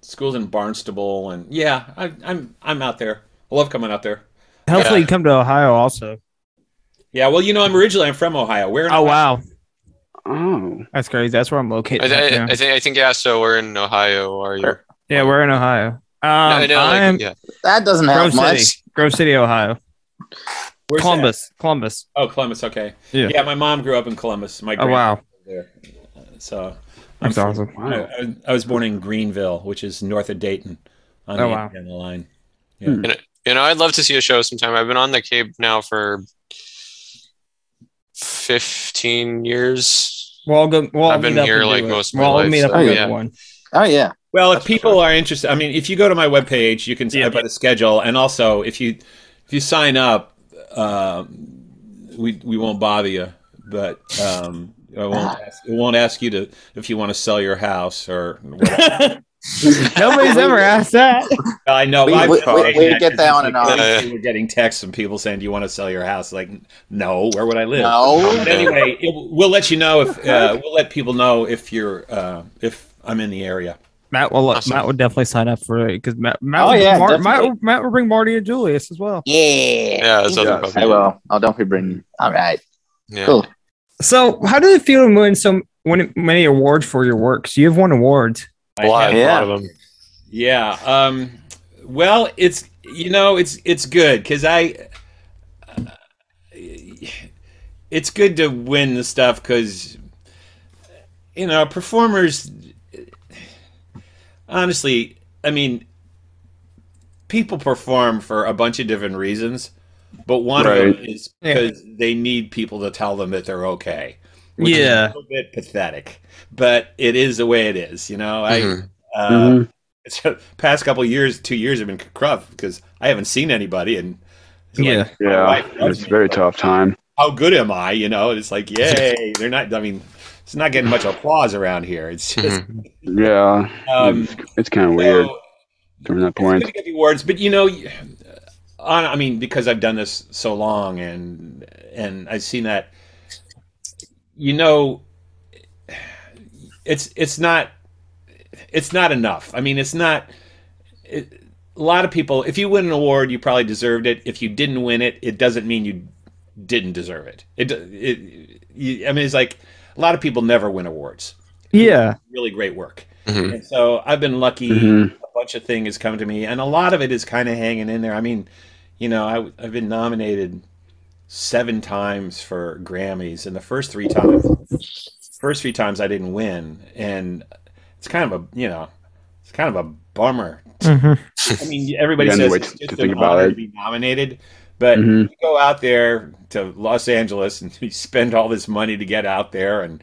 schools in Barnstable, and yeah, I, I'm I'm out there. I love coming out there. Hopefully, Yeah. you come to Ohio also. Yeah, well, you know, I'm originally I'm from Ohio. Where? in Oh Ohio? wow, Oh. that's crazy. That's where I'm located. I, right th- now. I think I think yeah. So we're in Ohio. Are you? yeah, we're in Ohio. Um, I know, I'm yeah. That doesn't Grove help much. City, Grove City, Ohio. Where's that? Columbus, Columbus. Oh, Columbus. Okay. Yeah. Yeah, my mom grew up in Columbus. My Oh wow, there. So that's from- awesome. Wow. I, I- I was born in Greenville, which is north of Dayton, on Oh, the wow. Indiana line. You know, I'd love to see a show sometime. I've been on the Cape now for fifteen years. We'll go. We'll all I've been here, like, most of We'll my all life, meet up so, yeah. one. Oh yeah. Well, if people are interested, I mean, if you go to my webpage, you can sign Yeah. up by the schedule, and also if you if you sign up, um, we we won't bother you, but um, I won't ask, it won't ask you to if you want to sell your house or. Nobody's ever asked that. I know. We- I've we- been we- we that get that 'cause on and on. We're getting texts from people saying, "Do you want to sell your house?" Like, no. Where would I live? No. But anyway, it, we'll let you know if uh, we'll let people know if you're uh, if I'm in the area. Matt will. Awesome. Matt would definitely sign up for it because Matt. Matt, Oh, will bring yeah, Mar- definitely. Matt, Matt will bring Marty and Julius as well. Yeah. Yeah, that's Yeah. I will. I'll definitely bring. All right. Yeah. Cool. So, how did it feel to win so win many awards for your works? You have won awards. A lot, a Yeah. lot of them. Yeah. Um, well, it's you know it's it's good because I. It's good to win the stuff because, you know, performers. Honestly, I mean, people perform for a bunch of different reasons, but one of them is because they need people to tell them that they're okay. which is Yeah. a little bit pathetic, but it is the way it is. You know, I. Mhm. Uh, Mhm. it's past couple years, two years have been rough because I haven't seen anybody, and it's like, Yeah. my Yeah, it's a very tough time. How good am I? You know, it's like, yay! They're not. I mean, it's not getting much applause around here. It's just, Mhm. Yeah, um, it's, it's kind of weird so, from that it's good point. to get the awards, but you know, on I mean, because I've done this so long, and and I've seen that, you know, it's it's not it's not enough. I mean, it's not. It, a lot of people, if you win an award, you probably deserved it. If you didn't win it, it doesn't mean you didn't deserve it. It, it you, I mean, it's like a lot of people never win awards. Yeah. Really great work. Mhm. And so I've been lucky. Mhm. A bunch of things come to me, and a lot of it is kind of hanging in there. I mean, you know, I, I've been nominated seven times for Grammys, and the first three times, first three times I didn't win, and it's kind of a, you know, it's kind of a bummer. hmm I mean, everybody Yeah, says wait it's to just think an about honor it. to be nominated, but Mhm. you go out there to Los Angeles and you spend all this money to get out there, and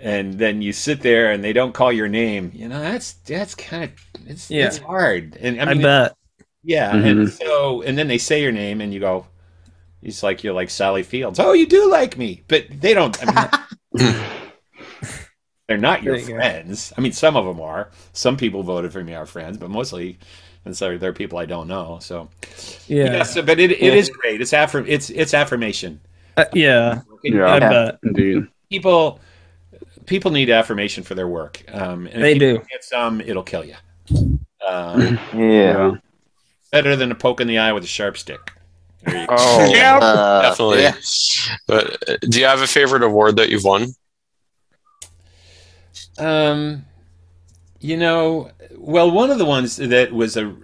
and then you sit there and they don't call your name. You know, that's that's kind of it's Yeah. it's hard. And I I, bet. yeah, Mhm. and so and then they say your name and you go, it's like you're like Sally Fields. Oh, you do like me, but they don't. I mean, they're not your you go. friends. I mean, some of them are. Some people voted for me are friends, but mostly, and so they're people I don't know. So Yeah. yeah, so, but it, it is great. It's affirm. It's it's affirmation. Uh, yeah. Yeah. I Yeah. bet. Indeed. People people need affirmation for their work. Um, and They if you do. don't Get some, it'll kill you. Um, Yeah. Yeah. better than a poke in the eye with a sharp stick. There you go. Oh. Yeah. Uh, Definitely. yeah. But uh, do you have a favorite award that you've won? Um, you know, well, one of the ones that was a.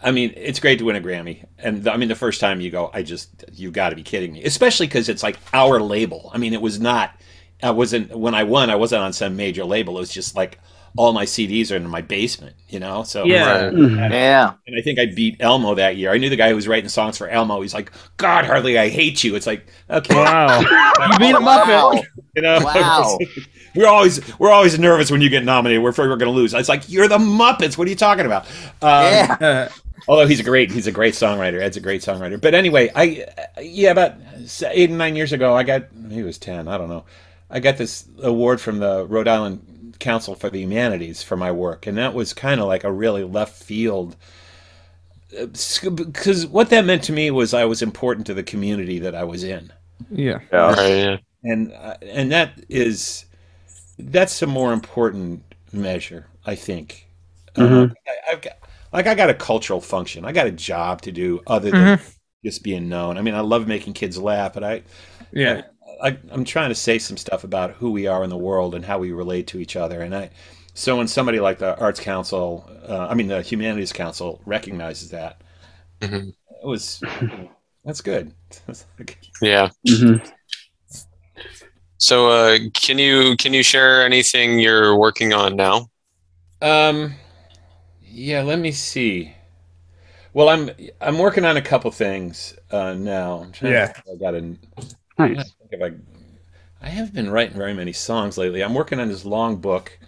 I mean, it's great to win a Grammy, and I mean, the first time you go, I just you got to be kidding me, especially because it's like our label. I mean, it was not. I wasn't when I won. I wasn't on some major label. It was just like all my CDs are in my basement, you know. So Yeah. Right. Mhm. Yeah. and I think I beat Elmo that year. I knew the guy who was writing songs for Elmo. He's like, God, Harley, I hate you. It's like, okay, Wow. You beat him up. Wow. you know. Wow. we're always we're always nervous when you get nominated. We're afraid we're going to lose. It's like you're the Muppets. What are you talking about? Um, Yeah. Uh, Although he's a great he's a great songwriter. Ed's a great songwriter. But anyway, I yeah, about eight and nine years ago, I got he was ten. I don't know. I got this award from the Rhode Island Council for the Humanities for my work, and that was kind of like a really left field. Because what that meant to me was I was important to the community that I was in yeah. Yeah. And uh, and that is that's a more important measure, I think. Uh, Mhm. I, I've got like I got a cultural function. I got a job to do other than just being known. I mean, I love making kids laugh, but I, Yeah. I I'm trying to say some stuff about who we are in the world and how we relate to each other. And I, so when somebody like the Arts Council, uh, I mean the Humanities Council, recognizes that, Mhm. it was that's good. It's like- Yeah. Mhm. So, uh, can you can you share anything you're working on now? Um, yeah, let me see. Well, I'm I'm working on a couple things uh, now. I'm Yeah. to I got a. I'm trying Nice. if I, I haven't been writing very many songs lately. I'm working on this long book,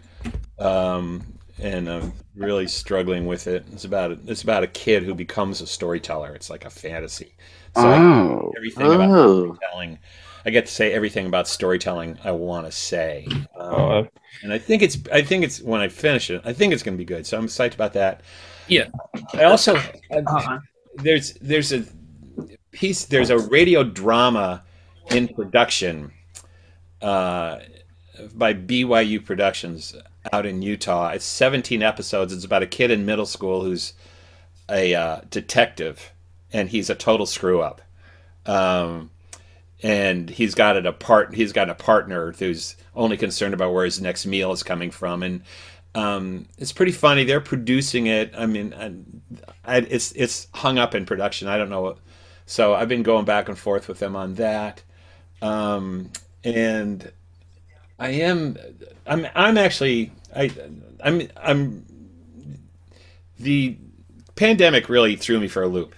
um, and I'm really struggling with it. It's about it's about a kid who becomes a storyteller. It's like a fantasy. So I, Oh. everything about Oh. storytelling, I get to say everything about storytelling I want to say. Um, Uh, and I think it's I think it's when I finish it, I think it's going to be good. So I'm psyched about that. Yeah. I also I- there's there's a piece there's a radio drama in production uh, by BYU Productions out in Utah. It's 17 episodes. It's about a kid in middle school who's a uh, detective, and he's a total screw up. Um, and he's got it a part. He's got a partner who's only concerned about where his next meal is coming from, and um, it's pretty funny. They're producing it. I mean, I, I, it's it's hung up in production. I don't know. What, so I've been going back and forth with them on that, um, and I am. I'm. I'm actually. I. I'm. I'm. The pandemic really threw me for a loop.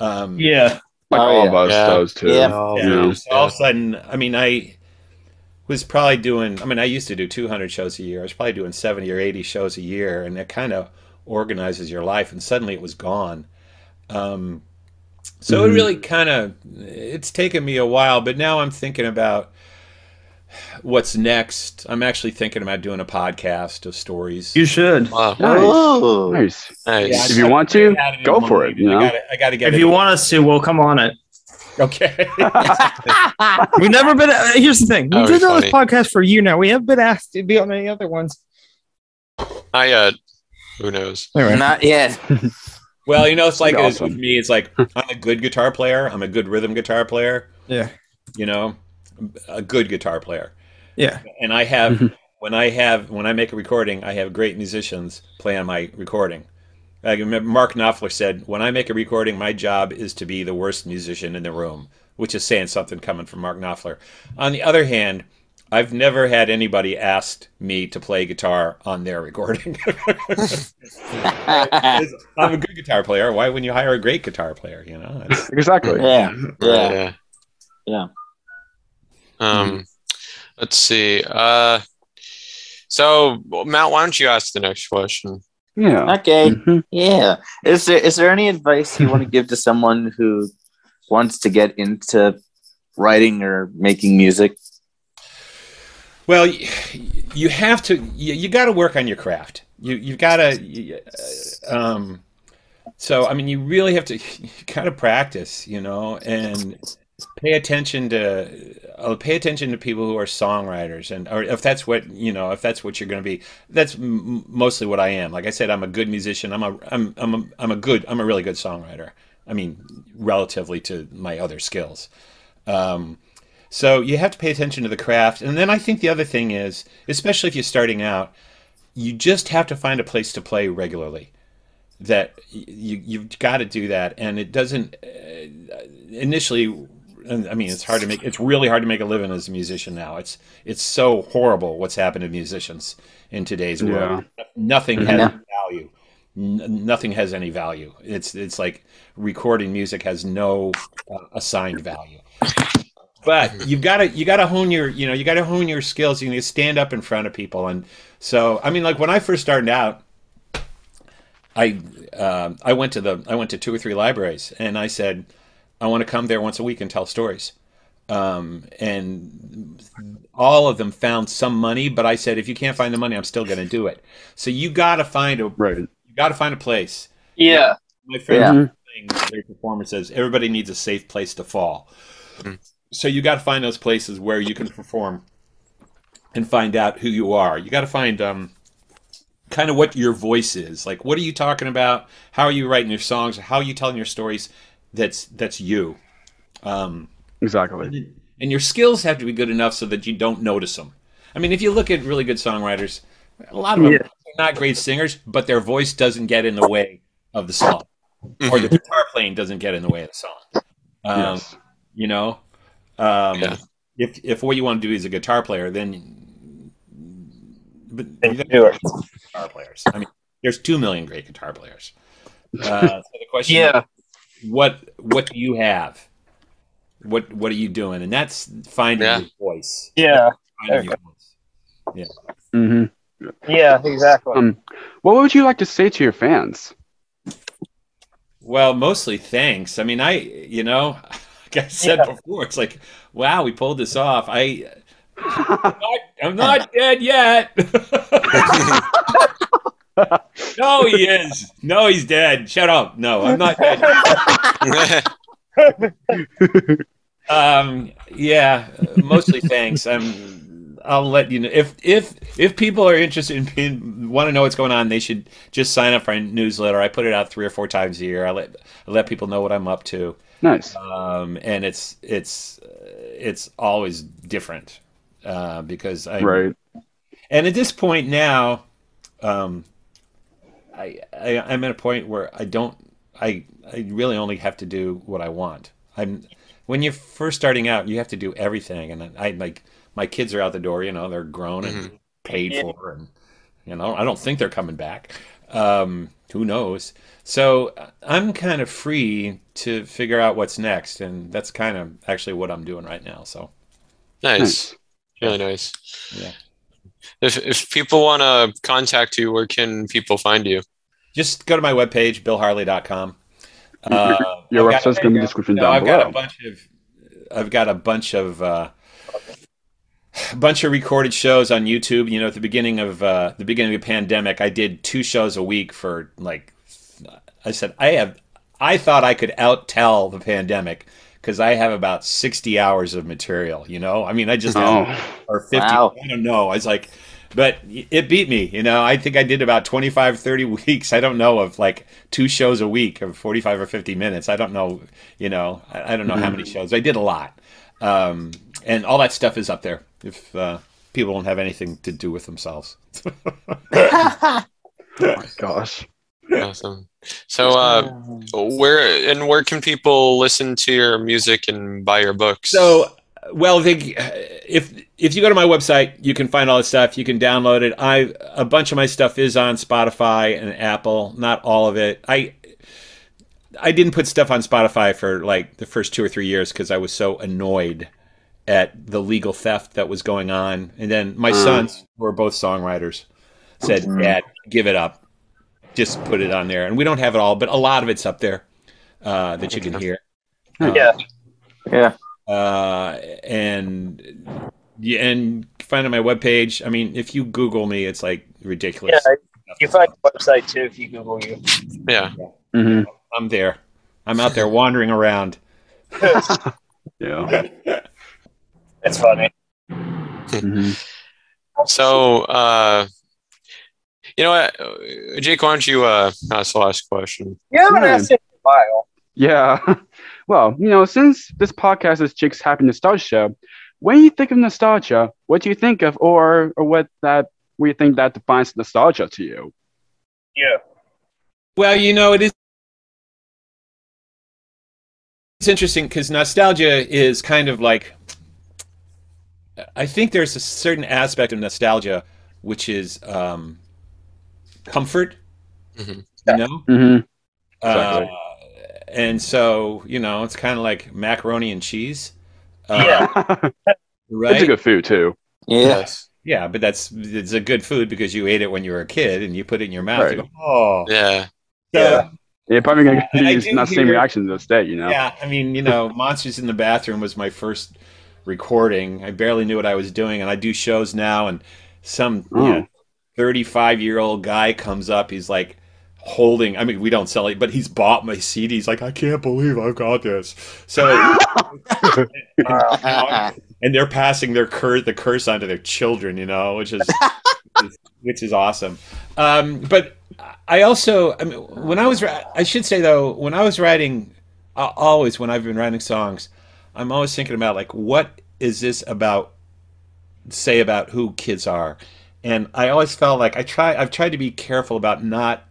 Um, Yeah. Like Oh, all yeah. of us Yeah. does too. Yeah. Yeah. Yeah. So all of a sudden, I mean, I was probably doing. I mean, I used to do 200 shows a year. I was probably doing 70 or 80 shows a year, and it kind of organizes your life. And suddenly, it was gone. Um, so it Mhm. really kind of it's taken me a while, but now I'm thinking about what's next. I'm actually thinking about doing a podcast of stories. You should. Wow. Nice. Oh. Nice. Nice. If you want to, I had it in go for it, you I know? gotta, I gotta get If it. you want us to, we'll come on it. okay. We've never been. Uh, here's the thing: we've would been be on this podcast for a year now. We haven't been asked to be on any other ones. I yet. Who knows? Anyway, Not yet. Well, you know, it's like it is with me. It's like I'm a good guitar player. I'm a good rhythm guitar player. yeah, You know, a good guitar player. yeah. And I have Mhm. when I have when I make a recording, I have great musicians play on my recording. Like remember Mark Knopfler said, "When I make a recording, my job is to be the worst musician in the room," which is saying something coming from Mark Knopfler. On the other hand, I've never had anybody asked me to play guitar on their recording. I'm a good guitar player. Why wouldn't you hire a great guitar player? You know, It's- Exactly. yeah. Yeah. Yeah. Yeah. Um, let's see. Uh, so Matt, why don't you ask the next question? Yeah. Okay. Mhm. Yeah. Is there is there any advice you want to give to someone who wants to get into writing or making music? Well, you have to. You, you got to work on your craft. You you've got to. Um, so I mean, you really have to. You got to practice, you know, and pay attention to. Uh, pay attention to people who are songwriters, and or if that's what you know, if that's what you're going to be. That's m- mostly what I am. Like I said, I'm a good musician. I'm a. I'm. I'm a, I'm a good. I'm a really good songwriter. I mean, relatively to my other skills. Um, so you have to pay attention to the craft. And then I think the other thing is, especially if you're starting out, you just have to find a place to play regularly. That you you've got to do that, and it doesn't uh, initially. And, I mean, it's hard to make. It's really hard to make a living as a musician now. It's it's so horrible what's happened to musicians in today's world. Nothing has Yeah. value. N- nothing has any value. It's it's like recording music has no uh, assigned value. But you've got to you got to hone your you know you got to hone your skills. You need to stand up in front of people, and so I mean, like when I first started out, I um I went to the I went to two or three libraries, and I said I want to come there once a week and tell stories. Um, and all of them found some money, but I said if you can't find the money, I'm still going to do it. So you got to find a Right. you got to find a place. Yeah. My friend Yeah. Thing, their performer says everybody needs a safe place to fall. Mm. So you got to find those places where you can perform and find out who you are. You got to find um, kind of what your voice is. Like, what are you talking about? How are you writing your songs? How are you telling your stories? That's that's you. Um, Exactly. and your skills have to be good enough so that you don't notice them. I mean, if you look at really good songwriters, a lot of them Yeah. are not great singers, but their voice doesn't get in the way of the song, or the guitar playing doesn't get in the way of the song. Um, yes. You know, um, Yeah. if if what you want to do is a guitar player, then but Then you do it. guitar players. I mean, there's two million great guitar players. Uh, so the question, Yeah. is, what what do you have? What what are you doing? And that's finding Yeah. your voice. Yeah. Finding your voice. hmm Yeah. Exactly. Um, what would you like to say to your fans? Well, mostly thanks. I mean, I you know, like I said Yeah. before, it's like, wow, we pulled this off. I I'm not, I'm not dead yet. no, he is. No, he's dead. Shut up. No, I'm not dead. Um, yeah, mostly thanks. I'm I'll let you know if if if people are interested in want to know what's going on. They should just sign up for my newsletter. I put it out three or four times a year. I let I let people know what I'm up to, Nice. um, and it's it's it's always different uh, because I Right. and at this point now, um, I, I I'm at a point where I don't I I really only have to do what I want. I'm when you're first starting out, you have to do everything, and I like my kids are out the door. You know, they're grown and mm-hmm. paid Yeah. for, and you know, I don't think they're coming back. Um, who knows? So uh, I'm kind of free to figure out what's next, and that's kind of actually what I'm doing right now. So Nice. Nice. Really nice. Yeah. If if people want to contact you, where can people find you? just go to my webpage, billharley.com. Uh, Your I've got- website's gonna be in the description No, down I've got a bunch of I've got a bunch of uh, bunch of recorded shows on YouTube. You know, at the beginning of uh, the beginning of the pandemic, I did two shows a week for like I said I have I thought I could out tell the pandemic because I have about sixty hours of material. You know, I mean, I just have Oh, or 50 Wow. i don't know i was like but it beat me you know? I think i did about 25 30 weeks. I don't know of like two shows a week of 45 or 50 minutes. I don't know you know? I, I don't know how many shows. I did a lot. Um, and all that stuff is up there if uh, people don't have anything to do with themselves. My gosh. Awesome. So, uh, where and where can people listen to your music and buy your books? So, well, they, if if you go to my website, you can find all the stuff. You can download it. I a bunch of my stuff is on Spotify and Apple. Not all of it. I I didn't put stuff on Spotify for like the first two or three years because I was so annoyed at the legal theft that was going on. And then my Mm. sons, who are both songwriters, said, "Dad, give it up. Just put it on there." And we don't have it all, but a lot of it's up there uh, that you can hear. Uh, Yeah. Yeah. uh, and yeah, and find on my webpage. I mean, if you Google me, it's like ridiculous. Yeah, you find the website too if you Google you. yeah. hmm I'm there. I'm out there wandering around. Yeah. It's funny. hmm So, uh, you know what, Uh, Jake? Why don't you uh, ask the last question? You haven't Yeah. asked it in a while. Yeah. Well, you know, since this podcast is Jake's Happy Nostalgia Show, when you think of nostalgia, what do you think of, or or what that we think that defines nostalgia to you? Yeah. Well, you know, it is. It's interesting because nostalgia is kind of like. I think there's a certain aspect of nostalgia which is um, comfort. Mhm. You know, hmm uh, Exactly. and so you know it's kind of like macaroni and cheese. Uh, Yeah. right. It's a good food too. Yeah. Yes. Yeah, but that's it's a good food because you ate it when you were a kid and you put it in your mouth. Right. You go, oh, Yeah. So, Yeah. Yeah, probably gonna And I use not the same hear- reaction to this day, you know. Yeah, I mean, you know, Monsters in the Bathroom was my first recording. I barely knew what I was doing, and I do shows now, and some Oh. thirty-five-year-old guy comes up. He's like holding. I mean, we don't sell it, but he's bought my CDs. Like, I can't believe I've got this. So, and they're passing their cur- the curse on to their children, you know, which is which is awesome. Um, but I also, I mean, when I was, I should say though, when I was writing, uh, always when I've been writing songs, I'm always thinking about like, what is this about? Say about who kids are, and I always felt like I try. I've tried to be careful about not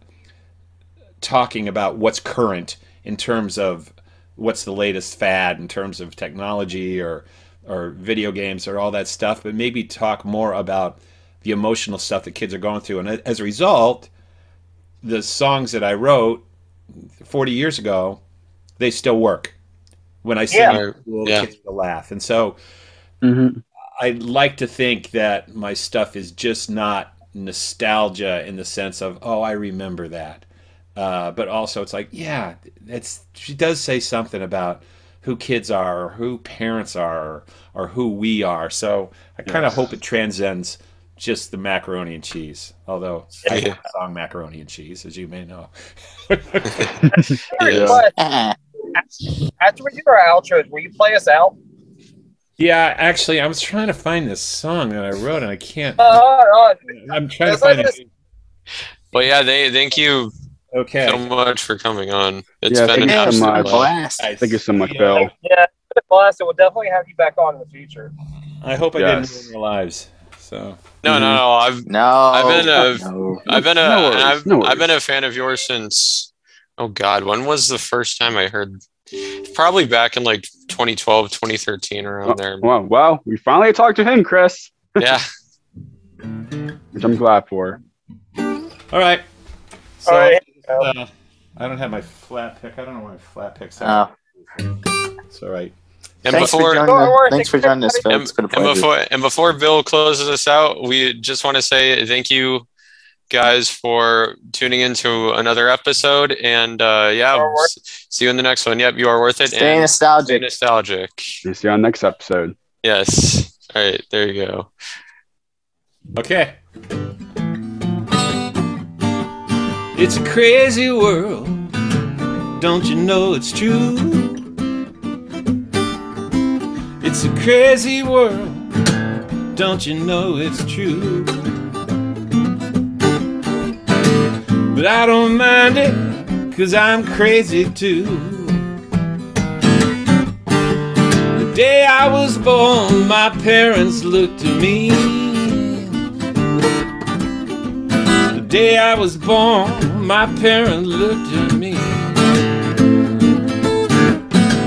talking about what's current in terms of what's the latest fad in terms of technology or or video games or all that stuff, but maybe talk more about the emotional stuff that kids are going through. And as a result, the songs that I wrote 40 years ago, they still work. When I sing Yeah. it, Yeah. the kids will laugh. And so hmm I like to think that my stuff is just not nostalgia in the sense of, oh, I remember that. Uh, but also, it's like, yeah, it's she does say something about who kids are, or who parents are, or, or who we are. So I kind of Yes. hope it transcends just the macaroni and cheese. Although I Yeah. have the song macaroni and cheese, as you may know. Yeah. But after we do our outros, will you play us out? Yeah, actually, I was trying to find this song that I wrote, and I can't. Uh, hold on. I'm trying to find this- it. But yeah, they thank you so much for coming on. It's Yeah, been an you so absolute much. blast. Blast. Thank you so much, Yeah. Bill. Yeah, it's been a blast. and We'll definitely have you back on in the future. I hope I Yes. didn't ruin your lives. So No, mm-hmm. no, no. I've No. I've been a- no. I've been a No worries, have no I've been a fan of yours since oh god, when was the first time I heard probably back in like 2012, 2013 around there. Well, well, we finally talked to him, Chris, Yeah. which I'm glad for. all right. So All right. Uh, I don't have my flat pick. I don't know where my flat picks are. Oh, It's all right. And thanks before for joining, Don't thanks for joining us, Phil. and, It's been a and pleasure. before and before Bill closes us out, we just want to say thank you guys for tuning into another episode and uh yeah, You are s- see you in the next one. Yep, you are worth it Stay and stay nostalgic. nostalgic. See you on next episode. Yes. All right, there you go. Okay. It's a crazy world. Don't you know it's true? It's a crazy world. Don't you know it's true? But I don't mind it, cause I'm crazy too. The day I was born, my parents looked to me. The day I was born, my parents looked at me.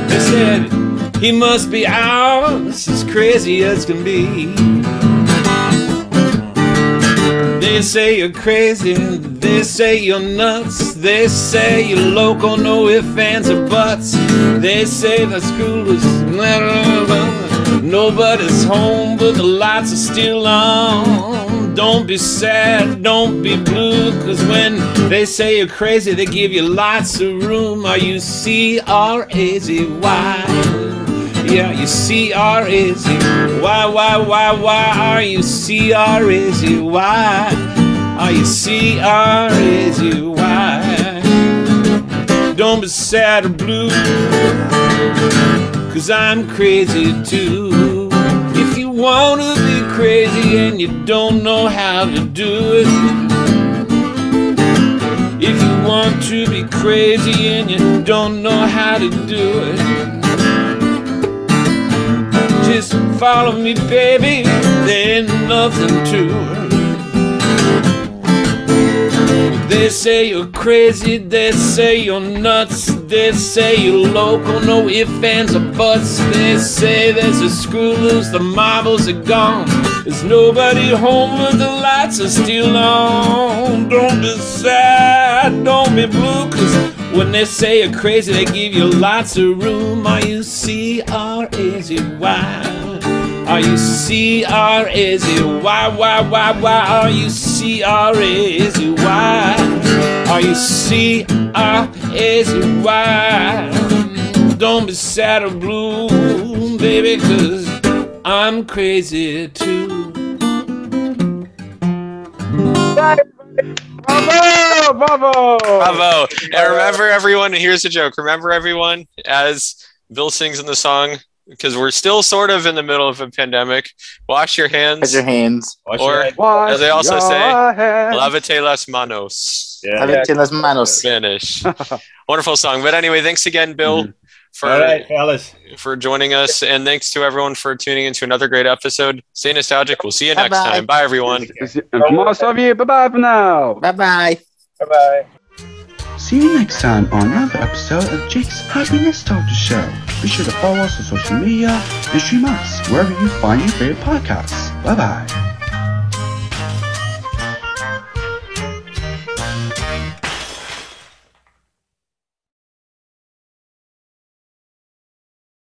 They said, he must be ours, as crazy as can be. They say you're crazy, they say you're nuts, they say you're local, no ifs, ands, or buts. They say the school is nobody's home, but the lights are still on. Don't be sad, don't be blue, cause when they say you're crazy, they give you lots of room. Are you C R A Z Y? Yeah, you C R A Z Y, why, why, why are you C R A Z Y? Are you C R A Z Y? Don't be sad or blue, cause I'm crazy too. Wanna be crazy and you don't know how to do it, if you want to be crazy and you don't know how to do it, just follow me, baby. There ain't nothing to it. They say you're crazy, they say you're nuts, they say you're local, no ifs, ands, or buts. They say there's a screw loose, the marbles are gone. There's nobody home, but the lights are still on. Don't be sad, don't be blue, cause when they say you're crazy, they give you lots of room. Are you C R A Z Y? Are you C R A Z Y? Why, why, why why? are you C R A Z Y? Why? Are you C R A Z Y? Why? Don't be sad or blue, baby, cause I'm crazy too. Bravo! Bravo! Bravo. And remember everyone, here's a joke. Remember everyone, as Bill sings in the song, because we're still sort of in the middle of a pandemic. Wash your hands. Wash your hands. Watch Or- your- Wash As they also say, hands. Lavate las manos. yeah. Levante las manos. Spanish. Wonderful song. But anyway, thanks again, Bill, Mhm. for All right, fellas. for joining us, and thanks to everyone for tuning into another great episode. Stay nostalgic. We'll see you next Bye-bye. time. Bye, everyone. And from us of you, bye bye for now. Bye bye. Bye bye. See you next time on another episode of Jake's Happy Nostalgia Show. Be sure to follow us on social media and stream us wherever you find your favorite podcasts. Bye bye.